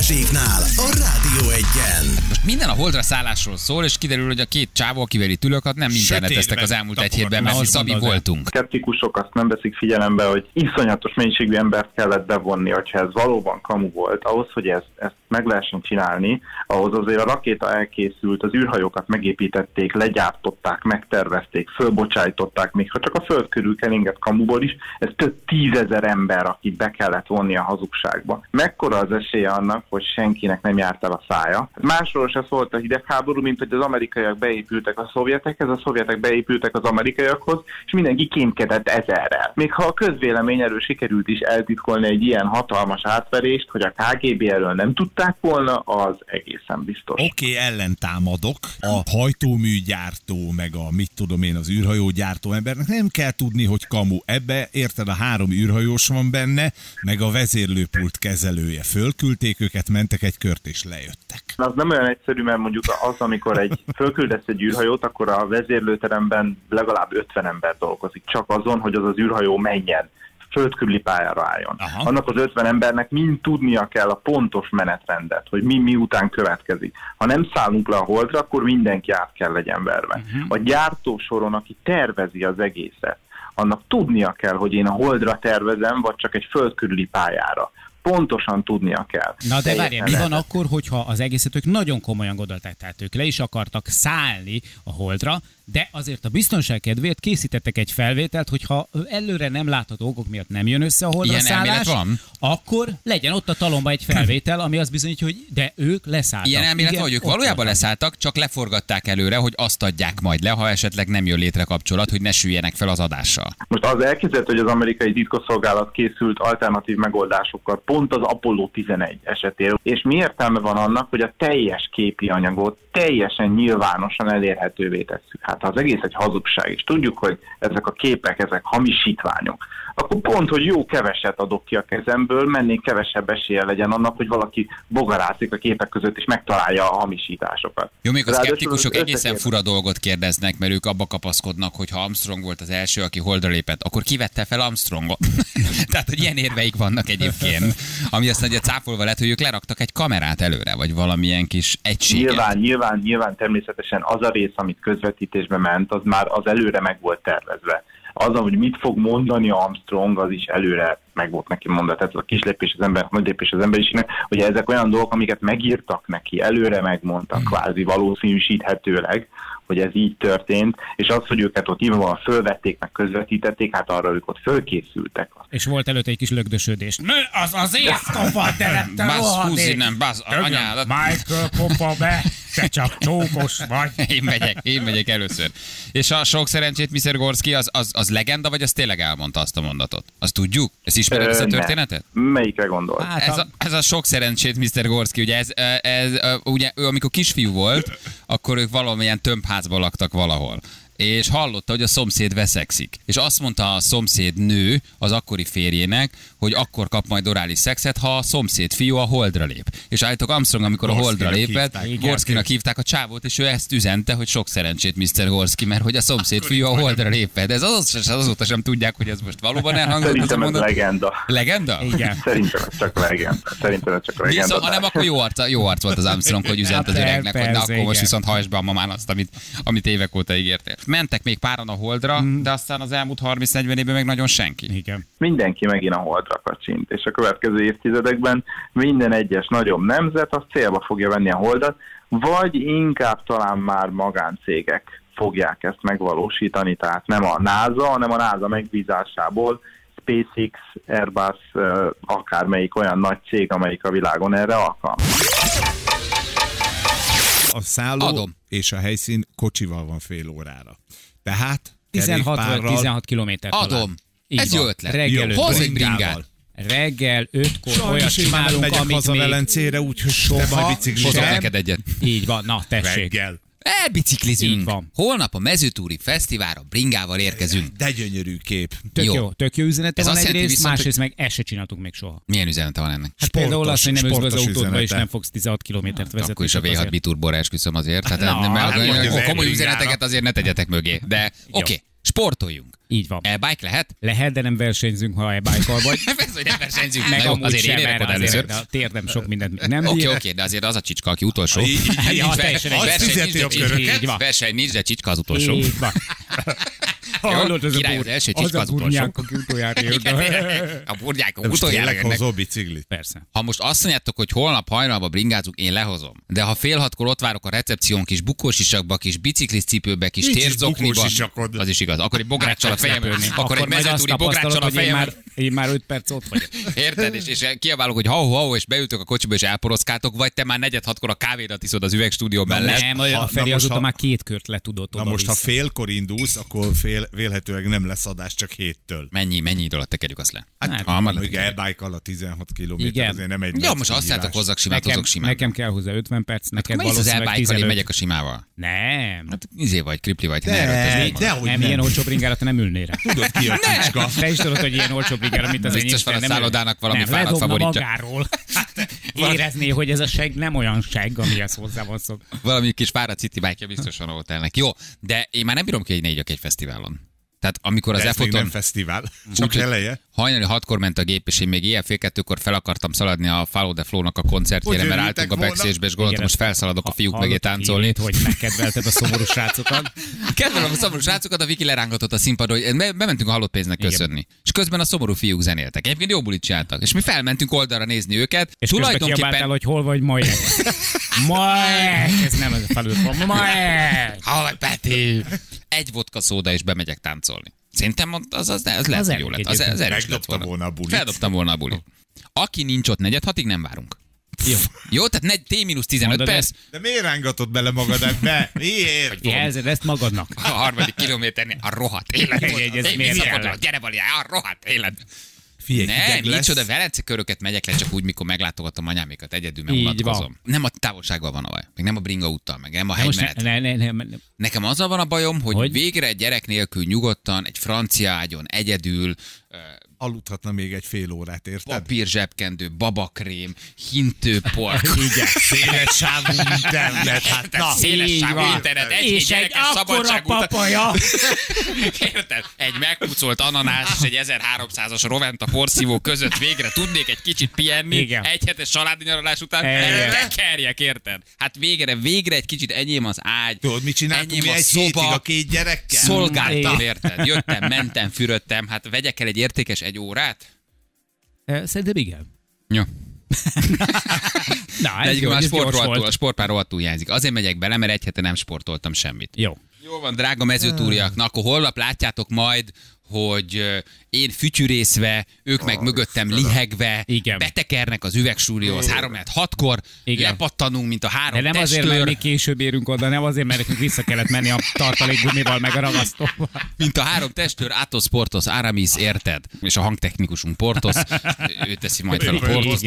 Balázséknál a Rádió egyen. Most minden a holdra szállásról szól, és kiderül, hogy a két csávó, akivel itt ülök, hát nem interneteztek az elmúlt egy hétben, mert Szabi voltunk. szkeptikusok azt nem veszik figyelembe, hogy iszonyatos mennyiségű embert kellett bevonni, hogyha ez valóban kamu volt. Ahhoz, hogy ezt, ezt meg lehessen csinálni, ahhoz azért a rakéta elkészült, az űrhajókat megépítették, legyártották, megtervezték, fölbocsájtották, még ha csak a föld körül keringett kamuból is, ez több tízezer ember, akit be kellett vonni a hazugságba. Mekkora az esélye annak, hogy senkinek nem járt el a szája? Másról se szólt a hidegháború, mint hogy az amerikaiak beépültek a szovjetekhez, a szovjetek beépültek az amerikaiakhoz, és mindenki kémkedett ezerrel. Még ha a közvélemény erről sikerült is eltitkolni egy ilyen hatalmas átverést, hogy a KGB erről nem tudták volna, az egészen biztos. Oké, okay, ellentámadok. A hajtóműgyártó, meg a mit tudom én, az űrhajógyártó embernek nem kell tudni, hogy kamu. Ebbe érted, a három űrhajós van benne, meg a vezérlőpult kezelője. Fölküldték őket, mentek egy kört és lejöttek. Az nem olyan egyszerű, mert mondjuk az, amikor egy fölküldesz egy űrhajót, akkor a vezérlőteremben legalább 50 ember dolgozik, csak azon, hogy az az űrhajó menjen földkörüli pályára álljon. Aha. Annak az 50 embernek mind tudnia kell a pontos menetrendet, hogy mi miután következik. Ha nem szállunk le a holdra, akkor mindenki át kell legyen verve. Uh-huh. A gyártósoron, aki tervezi az egészet, annak tudnia kell, hogy én a holdra tervezem, vagy csak egy földkörüli pályára. Pontosan tudnia kell. Na de várjál, mi van akkor, hogyha az egészet ők nagyon komolyan gondolták, tehát ők le is akartak szállni a holdra, de azért a biztonság kedvéért készítettek egy felvételt, hogyha előre nem látható okok miatt nem jön össze a holdra Ilyen szállás, van? akkor legyen ott a talomba egy felvétel, ami azt bizonyítja, hogy de ők leszálltak. Ilyen elmélet van, hogy ők valójában voltak. leszálltak, csak leforgatták előre, hogy azt adják majd le, ha esetleg nem jön létre kapcsolat, hogy ne süljenek fel az adással. Most az elképzelhető, hogy az amerikai titkosszolgálat készült alternatív megoldásokkal pont az Apollo 11 esetén. És mi értelme van annak, hogy a teljes képi anyagot teljesen nyilvánosan elérhetővé tesszük? Hát az egész egy hazugság, és tudjuk, hogy ezek a képek, ezek hamisítványok, akkor pont, hogy jó keveset adok ki a kezemből, mennék kevesebb esélye legyen annak, hogy valaki bogarászik a képek között, és megtalálja a hamisításokat. Jó, még a szkeptikusok egészen fura dolgot kérdeznek, mert ők abba kapaszkodnak, hogy ha Armstrong volt az első, aki holdra lépett, akkor kivette fel Armstrongot. Tehát, hogy ilyen érveik vannak egyébként, ami azt mondja, cáfolva lett, hogy ők leraktak egy kamerát előre, vagy valamilyen kis egységet. Nyilván, nyilván, nyilván természetesen az a rész, amit közvetítésbe ment, az már az előre meg volt tervezve. Az, hogy mit fog mondani Armstrong, az is előre meg volt neki mondva. Tehát az a kis lépés az ember, nagy lépés az emberiségnek, hogy ezek olyan dolgok, amiket megírtak neki, előre megmondtak, kvázi valószínűsíthetőleg, hogy ez így történt, és az, hogy őket ott nyilvánvalóan fölvették, meg közvetítették, hát arra ők ott fölkészültek. És volt előtte egy kis lögdösödés. Nő, az az észkopa, de nem te Basz, rohadék. húzi, nem, Dögöm, anyádat. Michael, popa be, Te csak csókos vagy. Én megyek, én megyek először. És a sok szerencsét Mr. Gorski az, az, az legenda, vagy az tényleg elmondta azt a mondatot? Azt tudjuk? Ezt ismered ezt a Ö, nem. történetet? Melyikre gondol? Hát Ez a, ez a sok szerencsét, Mr. Gorski, ugye ez, ez, ez ugye ő amikor kisfiú volt, akkor ők valamilyen tömbházban laktak valahol és hallotta, hogy a szomszéd veszekszik. És azt mondta a szomszéd nő az akkori férjének, hogy akkor kap majd orális szexet, ha a szomszéd fiú a holdra lép. És állítok Armstrong, amikor a holdra lépett, hívták. Igen. Gorskinak hívták a csávót, és ő ezt üzente, hogy sok szerencsét Mr. Gorski, mert hogy a szomszéd fiú a holdra lépett. Ez az, az, azóta sem tudják, hogy ez most valóban elhangzott. Szerintem ez legenda. Legenda? Igen. Szerintem ez csak legenda. Szerintem ez csak legenda. Viszont, ha nem, akkor jó arc, jó arc volt az Armstrong, hogy üzent az Hát, öregnek, hogy na, akkor most viszont hajtsd be a mamán azt, amit, amit évek óta ígértél. Mentek még páran a holdra, Mhm. de aztán az elmúlt 30-40 évben meg nagyon senki. Igen. mindenki megint a holdra kacsint, és a következő évtizedekben minden egyes nagyobb nemzet az célba fogja venni a holdat, vagy inkább talán már magáncégek fogják ezt megvalósítani, tehát nem a NASA, hanem a NASA megbízásából SpaceX, Airbus, akármelyik olyan nagy cég, amelyik a világon erre alkalmas. A szálló Adom. és a helyszín kocsival van fél órára. Tehát 16 vagy kerékpárral- 16 kilométer. Adom. Így Ez van. jó ötlet. Reggel Jó, öt. Hozz egy bringával. bringát. Reggel ötkor olyat Sajnos én már nem csinálunk, megyek amit haza még... Velencére, úgyhogy soha Sem. neked egyet. Így van, na tessék. Reggel. Elbiciklizünk. Így van. Holnap a mezőtúri fesztiválra bringával érkezünk. De gyönyörű kép. Tök Jó. jó. tök jó üzenete Ez van egyrészt, viszont, másrészt meg ezt se csináltuk még soha. Milyen üzenete van ennek? Hát például Sportos- azt, hogy nem ülsz az sportos autódba, és nem fogsz 16 kilométert vezetni. Akkor is a csak V6 azért. biturborra esküszöm azért. Tehát Na, nem, hát nem, az komoly üzeneteket azért ne tegyetek mögé. De oké, okay, sportoljunk. Így van. E-bike lehet? Lehet, de nem versenyzünk, ha e-bike vagy. Persze, hogy nem versenyzünk. Meg Na jó, amúgy azért sem, én érek mert először. a térdem sok mindent nem Oké, bír. oké, de azért az a csicska, aki utolsó. Így, így, így. De- köröket. Így van. Verseny nincs, de csicska az utolsó. Így van. Hallod, az a Király az bur- első, az a az utolsó. burnyák, aki utoljára. Igen, A burgyákok Most utoljára jönnek. hozol biciklit? Persze. Ha most azt mondjátok, hogy holnap hajnalba bringázunk, én lehozom. De ha fél hatkor ott várok a recepción kis bukósisakba, kis biciklis cipőbe, kis térzokniba. Az is igaz. Akkor egy bográccsal a fejemben. Akkor egy majd azt mezőtúri bográccsal a fejemben. már, én már 5 perc ott vagyok. Érted? És, és kiabálok, hogy hau, hau, és beültök a kocsiba, és elporoszkáltok, vagy te már negyed hatkor a kávédat iszod az üvegstúdió mellett. Nem, ha- a Feri most, azóta ha- már két kört le tudott Na most, ha vissza. félkor indulsz, akkor fél, vélhetőleg nem lesz adás csak héttől. Mennyi, mennyi idő alatt tekerjük azt le? Hát, hamar Mondjuk letekerjük. e-bike alatt 16 km, Igen. azért nem egy Jó, most azt játok hozzak simát, Nekem, hozok simát. nekem kell hozzá 50 perc, neked Mész az valószínűleg e-bike-kal, én 15. megyek a simával. Nem. Hát izé vagy, kripli vagy, De, ne erőltesd meg de, magad. hogy nem, nem. ilyen olcsó bringára te nem ülnél rá. Tudod ki a csicska? Te is tudod, hogy ilyen olcsó bringára, mint az én Biztos van a szállodának valami nem, fáradt favoritja. magáról. Érezné, hogy ez a seg nem olyan seg, amihez hozzá van szok. Valami kis fáradt city bike biztos van a hotelnek. Jó, de én már nem bírom ki, hogy ne igyak egy fesztiválon. Tehát amikor az még nem fesztivál, csak Úgyhogy eleje. Hajnali hatkor ment a gép, és én még ilyen fél kettőkor fel akartam szaladni a Follow the Flow-nak a koncertjére, mert álltunk a volna? backstage-be, és gondoltam, most felszaladok a fiúk mögé táncolni. hogy megkedvelted a szomorú srácokat. Kedvelem a szomorú srácokat, a Viki lerángatott a színpadról, hogy be- bementünk a halott pénznek Igen. köszönni. És közben a szomorú fiúk zenéltek. Egyébként jó bulit csináltak. És mi felmentünk oldalra nézni őket. És közben kiabáltál, hogy hol vagy Majek. Majek! Ez nem ez a felül van. Majek! Hallj, Peti! Egy vodka szóda, és bemegyek táncolni. Szerintem az, az, az lehet, Az hogy jó lett. Az, az erős lett volna. volna a bulit. Feldobtam volna a bulit. Aki nincs ott negyed hatig, nem várunk. Jó. Jó, tehát negy, T-15 Mondod perc? De miért rángatod bele magad ebbe? Miért? Jelzed ezt magadnak. a harmadik kilométernél a rohadt élet. Egy- egy- ez miért gyere a rohadt élet. Figyelj, Nem, hideg lesz. micsoda Velence köröket megyek le, csak úgy, mikor meglátogatom anyámékat egyedül, Így unatkozom. Nem a távolsággal van a baj, meg nem a bringa úttal, meg nem a De most ne, ne, ne, ne, ne, Nekem azzal van a bajom, hogy, hogy? végre egy gyerek nélkül nyugodtan, egy francia ágyon, egyedül, Aludhatna még egy fél órát, érted? papír zsebkendő, babakrém, hintőpork. Igen, széles sávú internet, hát na. Széles sávú internet, egy, És egy gyerekes akkora papaja. Érted? Egy megpucolt ananás és egy 1300-as rovent a porszívó között végre tudnék egy kicsit pihenni, Igen. egy hetes családi nyaralás után Igen. tekerjek, érted? Hát végre, végre egy kicsit enyém az ágy, Tudod, mit csináltunk mi a egy hétig szoba, a két gyerekkel? szolgáltam, érted? Jöttem, mentem, fürödtem, hát vegyek el egy értékes egy órát? Szerintem igen. Jó. Na, ez jó, a sport rohadtul, a volt. sport már rohadtul hiányzik. Azért megyek bele, mert egy hete nem sportoltam semmit. Jó. Jó van, drága mezőtúriak, na akkor holnap látjátok majd, hogy én fütyűrészve, ők meg mögöttem lihegve, Igen. betekernek az üvegsúlyóhoz, három lehet hatkor, Igen. lepattanunk, mint a De három nem azért, testőr, mert mi később érünk oda, nem azért, mert nekünk vissza kellett menni a tartalékgumival, meg a ragasztóval. mint a három testőr, Atos Portos, Aramis, érted? És a hangtechnikusunk Portos, ő teszi majd fel a Portos.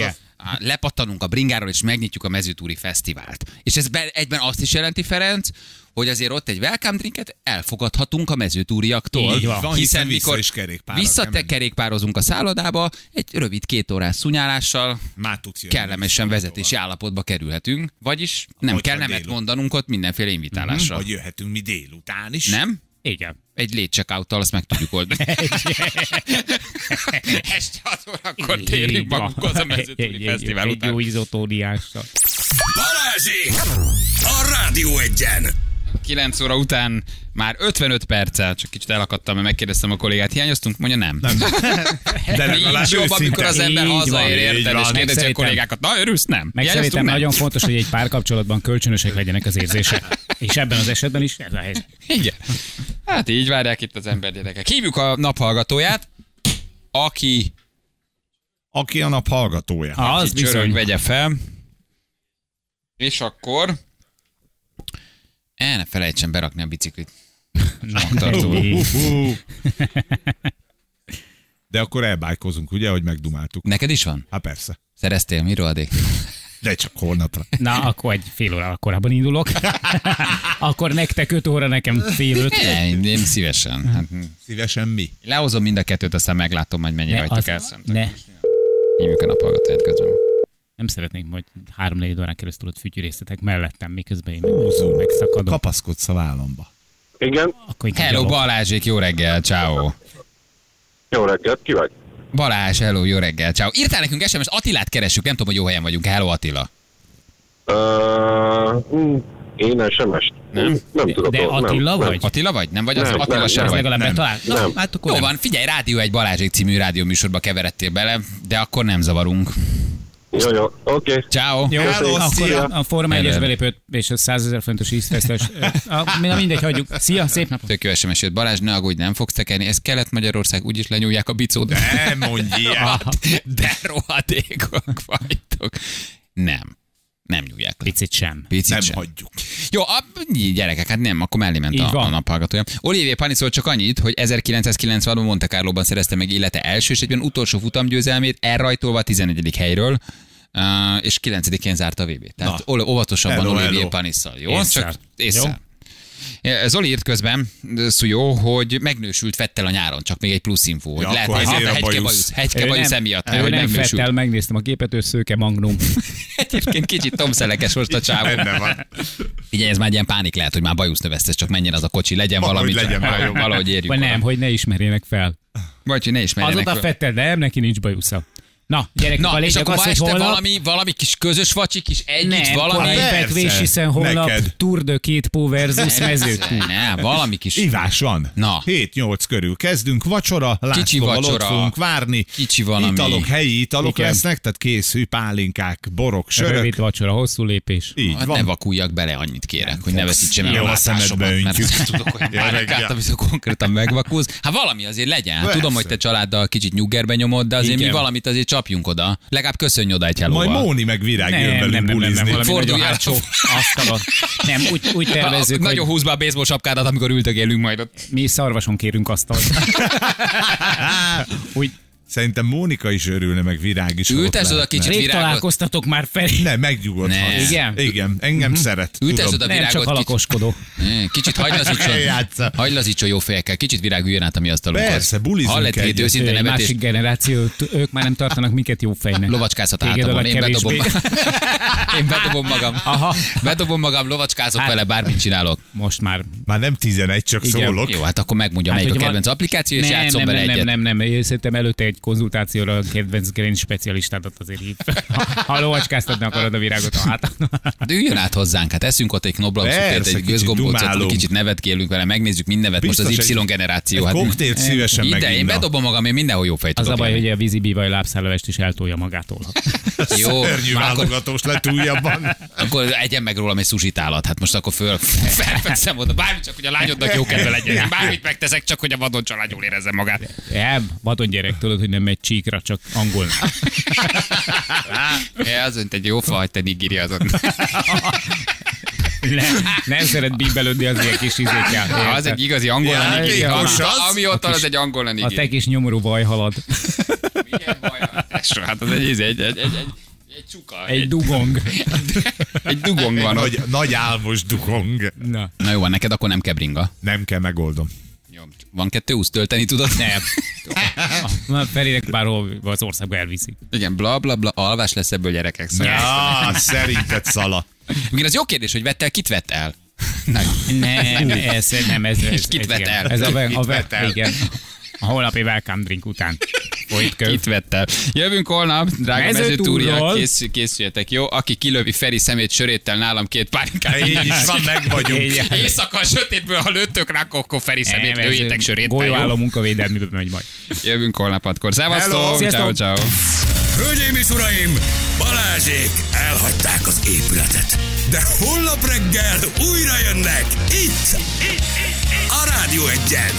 Lepattanunk a bringáról, és megnyitjuk a mezőtúri fesztivált. És ez be- egyben azt is jelenti, Ferenc, hogy azért ott egy welcome drinket elfogadhatunk a mezőtúriaktól. Így van. Van, hiszen vissza is kerékpárral kell visszate menni. kerékpározunk a szállodába, egy rövid két órás szunyálással Már tudsz kellemesen vezetési állapotba kerülhetünk, vagyis nem Vagy kell nemet délután. mondanunk ott mindenféle invitálással. Vagy jöhetünk mi délután is. Nem? Igen. Egy late checkout azt meg tudjuk oldani. Este 6 órakor térjünk magunkhoz a Egy- mezőtúri egy- fesztivál egy után. jó izotóniással. Balázsék! A Rádió egyen! 9 óra után már 55 perccel, csak kicsit elakadtam, mert megkérdeztem a kollégát, hiányoztunk? Mondja nem. nem. De legalább jobb, amikor az ember hazaér, érted, és kérdezi a kollégákat, na örülsz, nem? Meg szerintem Nem. nagyon fontos, hogy egy párkapcsolatban kölcsönösek legyenek az érzések. És ebben az esetben is ez a helyzet. Igen. Hát így várják itt az ember gyerekek. Hívjuk a naphallgatóját, aki Aki a nap hallgatója. Ah, az Aki csörög, bizony. vegye fel. És akkor el ne felejtsen berakni a biciklit. De akkor elbájkozunk, ugye, hogy megdumáltuk. Neked is van? Hát persze. Szereztél, mi rohadék? De csak holnapra. Na, akkor egy fél óra korábban indulok. akkor nektek öt óra, nekem fél öt. Ne, én szívesen. Hát, Szívesen mi? lehozom mind a kettőt, aztán meglátom, hogy mennyire Ne, az, Szerintem. ne, Hívjuk a naphallgatóját közben. Nem szeretnék, hogy három-négy órán keresztül ott fütyűrésztetek mellettem, miközben én megszakadom. Kapaszkodsz a vállamba. Igen, Akkor Hello, gyalog. Balázsék, jó reggel, ciao. jó reggelt, ki vagy? Balázs, hello, jó reggel, ciao. Írtál nekünk SMS, Attilát keressük, nem tudom, hogy jó helyen vagyunk. Hello, Attila. Uh, én SMS-t. Nem? nem tudok. De nem, Attila nem. vagy? Attila vagy? Nem vagy az? Nem, Attila nem, sem nem. vagy? Legalább Nem. Na, Nem. hát akkor Jó nem. van, figyelj, Rádió egy Balázsék című rádióműsorba keveredtél bele, de akkor nem zavarunk. Jó, jó, oké. Okay. Ciao. Jó, Hello, akkor szia. a, Forma 1-es Hello. belépőt és a 100 ezer fontos ízfesztes. A, na mindegy, hagyjuk. Szia, szép napot! Tök jó SMS jött. Balázs, ne aggódj, nem fogsz tekerni. Ez Kelet-Magyarország, úgyis lenyúlják a bicót. Nem mondj ilyet. De rohadékok vagytok. Nem. Nem nyúlják le. Picit sem. Picit Nem sem. hagyjuk. Jó, a, gyerekek, hát nem, akkor mellé ment Így a, van. a naphallgatója. Olivier Pani szólt csak annyit, hogy 1990-ban Monte Carlo-ban szerezte meg élete első és egyben utolsó futamgyőzelmét, elrajtolva a 11. helyről, uh, és 9-én zárta a VB-t. Tehát Na. Óvatosabban Hello, Olivier. Panisszal. Jó? Észre. Csak észre. Jó. Zoli írt közben, Szújó, hogy megnősült Fettel a nyáron, csak még egy plusz info, hogy Ja, lehet, hogy a hegyke bajusz. hegyke Ő bajusz nem- emiatt, ő mert hogy nem. Fettel, megnéztem a képet, ő szőke magnum. Egyébként kicsit tomszelekes most a csávó. Van. Figyelj, ez már egy ilyen pánik lehet, hogy már bajusz növesztes, csak menjen az a kocsi, legyen Valahogy valami, legyen csak- valahogy érjük. Vagy nem, oda. hogy ne ismerjenek fel. Vagy hogy ne ismerjenek. Azóta fel. Fettel, de nem, neki nincs bajusza. Na, gyerekek, a Na, és lényeg akkor az, ma hogy este holnap... valami, valami kis közös vacsi, kis együtt, nem, valami... Persze, fekvés, hiszen holnap neked. Tour de két pó versus mezőtúr. Ne, valami kis... Ivás van. Na. 7-8 körül kezdünk, vacsora, Kicsi ott vacsora. fogunk várni. Kicsi valami. Italok, helyi italok Igen. lesznek, tehát készű pálinkák, borok, sörök. Rövid vacsora, hosszú lépés. Így Hát van. ne vakuljak bele, annyit kérek, hogy ne veszítsem el Jó, a a szemedbe látásomat, mert tudok, hogy amikor konkrétan megvakulsz. Hát valami azért legyen. Hát tudom, hogy te családdal kicsit nyuggerbe nyomod, de azért mi valamit azért csapjunk oda. Legalább köszönj oda egy Majd helóval. Móni meg Virág jön Nem, nem, velünk nem, nem, nem, valami Fordulj nagyon el. asztalon. Nem, úgy, úgy tervezzük, Nagyon hogy húzd be a baseball sapkádat, amikor ültögélünk majd ott. mi szarvason kérünk asztalt. úgy Szerintem Mónika is örülne, meg Virág is. Ültesd oda kicsit rég virágot. találkoztatok már Feri. Ne, megnyugodhatsz. Ne. Igen? Igen, engem szeret. Ültesd tudom. oda Nem virágot. csak kicsit- halakoskodó. Ne, Kicsit hagylazítson, jó fejekkel, kicsit virág üljön át a mi asztalunkhoz. Persze, bulizunk Hall egy őszinte nevetés. másik generáció, ők már nem tartanak minket jó fejnek. Lovacskázhat a Én bedobom, én bedobom magam. Aha. Bedobom magam, lovacskázok Hát- vele, bármit csinálok. Most már Már nem 11, csak Igen. szólok. Jó, hát akkor megmondja, melyik a kedvenc applikáció, és nem, játszom nem, vele nem, egyet. nem, nem, nem, szerintem előtte egy konzultációra a kedvenc gerinc specialistádat azért hív. Ha lovacskáztatni akarod a virágot a hátán. De üljön át hozzánk, hát eszünk ott egy Persze, egy dumálunk. kicsit nevet kérünk vele, megnézzük mind nevet, most az Y egy- generáció. Egy koktélt szívesen Ide, én bedobom magam, én mindenhol jó fejt Az a baj, hogy a vízibivaj lábszállevest is eltolja magától. Jó, Szörnyű válogatós lett újabban. akkor egyen meg rólam egy sushi tálat. Hát most akkor föl, felfekszem oda. Bármit csak, hogy a lányodnak jó kedve legyen. Bármit megteszek, csak hogy a vadon család jól érezze magát. Nem, vadon gyerek, tudod, hogy nem megy csíkra, csak angol. Ja, az egy jó fa, hogy te nigiri azon. Nem, nem szeret bíbelődni az ilyen kis izékkel. Az egy igazi angol Ja, nigiri. igen, Ami, ami ott van, az egy angol A nigiri. te kis nyomorú vajhalad. Milyen baj? Tesó, Hát az egy, egy, egy, egy, egy, egy csuka. Egy dugong. egy dugong van ott. Nagy, nagy álmos dugong. Na. Na jó, van, neked akkor nem kell bringa. Nem kell, megoldom. Van kettő úsz, tölteni tudod? Nem. Na, Felének bárhol az országba elviszik. Igen, bla bla bla, alvás lesz ebből gyerekek. Szóval. Ja, szerinted szala. Igen, az jó kérdés, hogy vett el, kit vett el? Nem. Nem, ez nem, ez, ez, kit ez, vett el? Ez a, a, el? Igen. A holnapi welcome drink után. Folyt köv. Kit vett el? Jövünk holnap, drága Mezőtúrról. mezőtúriák, kész, készüljetek, jó? Aki kilövi Feri szemét söréttel nálam két pálinkát. Így is van, meg vagyunk. Éjszaka a sötétből, ha lőttök rá, akkor Feri szemét ez lőjétek söréttel, Golyóálló jó? munkavédelmibe megy majd. Jövünk holnap hatkor. Hello. Szevasztok! Ciao, ciao. Hölgyeim és uraim, Balázsék elhagyták az épületet. De holnap reggel újra jönnek itt, itt, itt, itt. a Rádió egyen.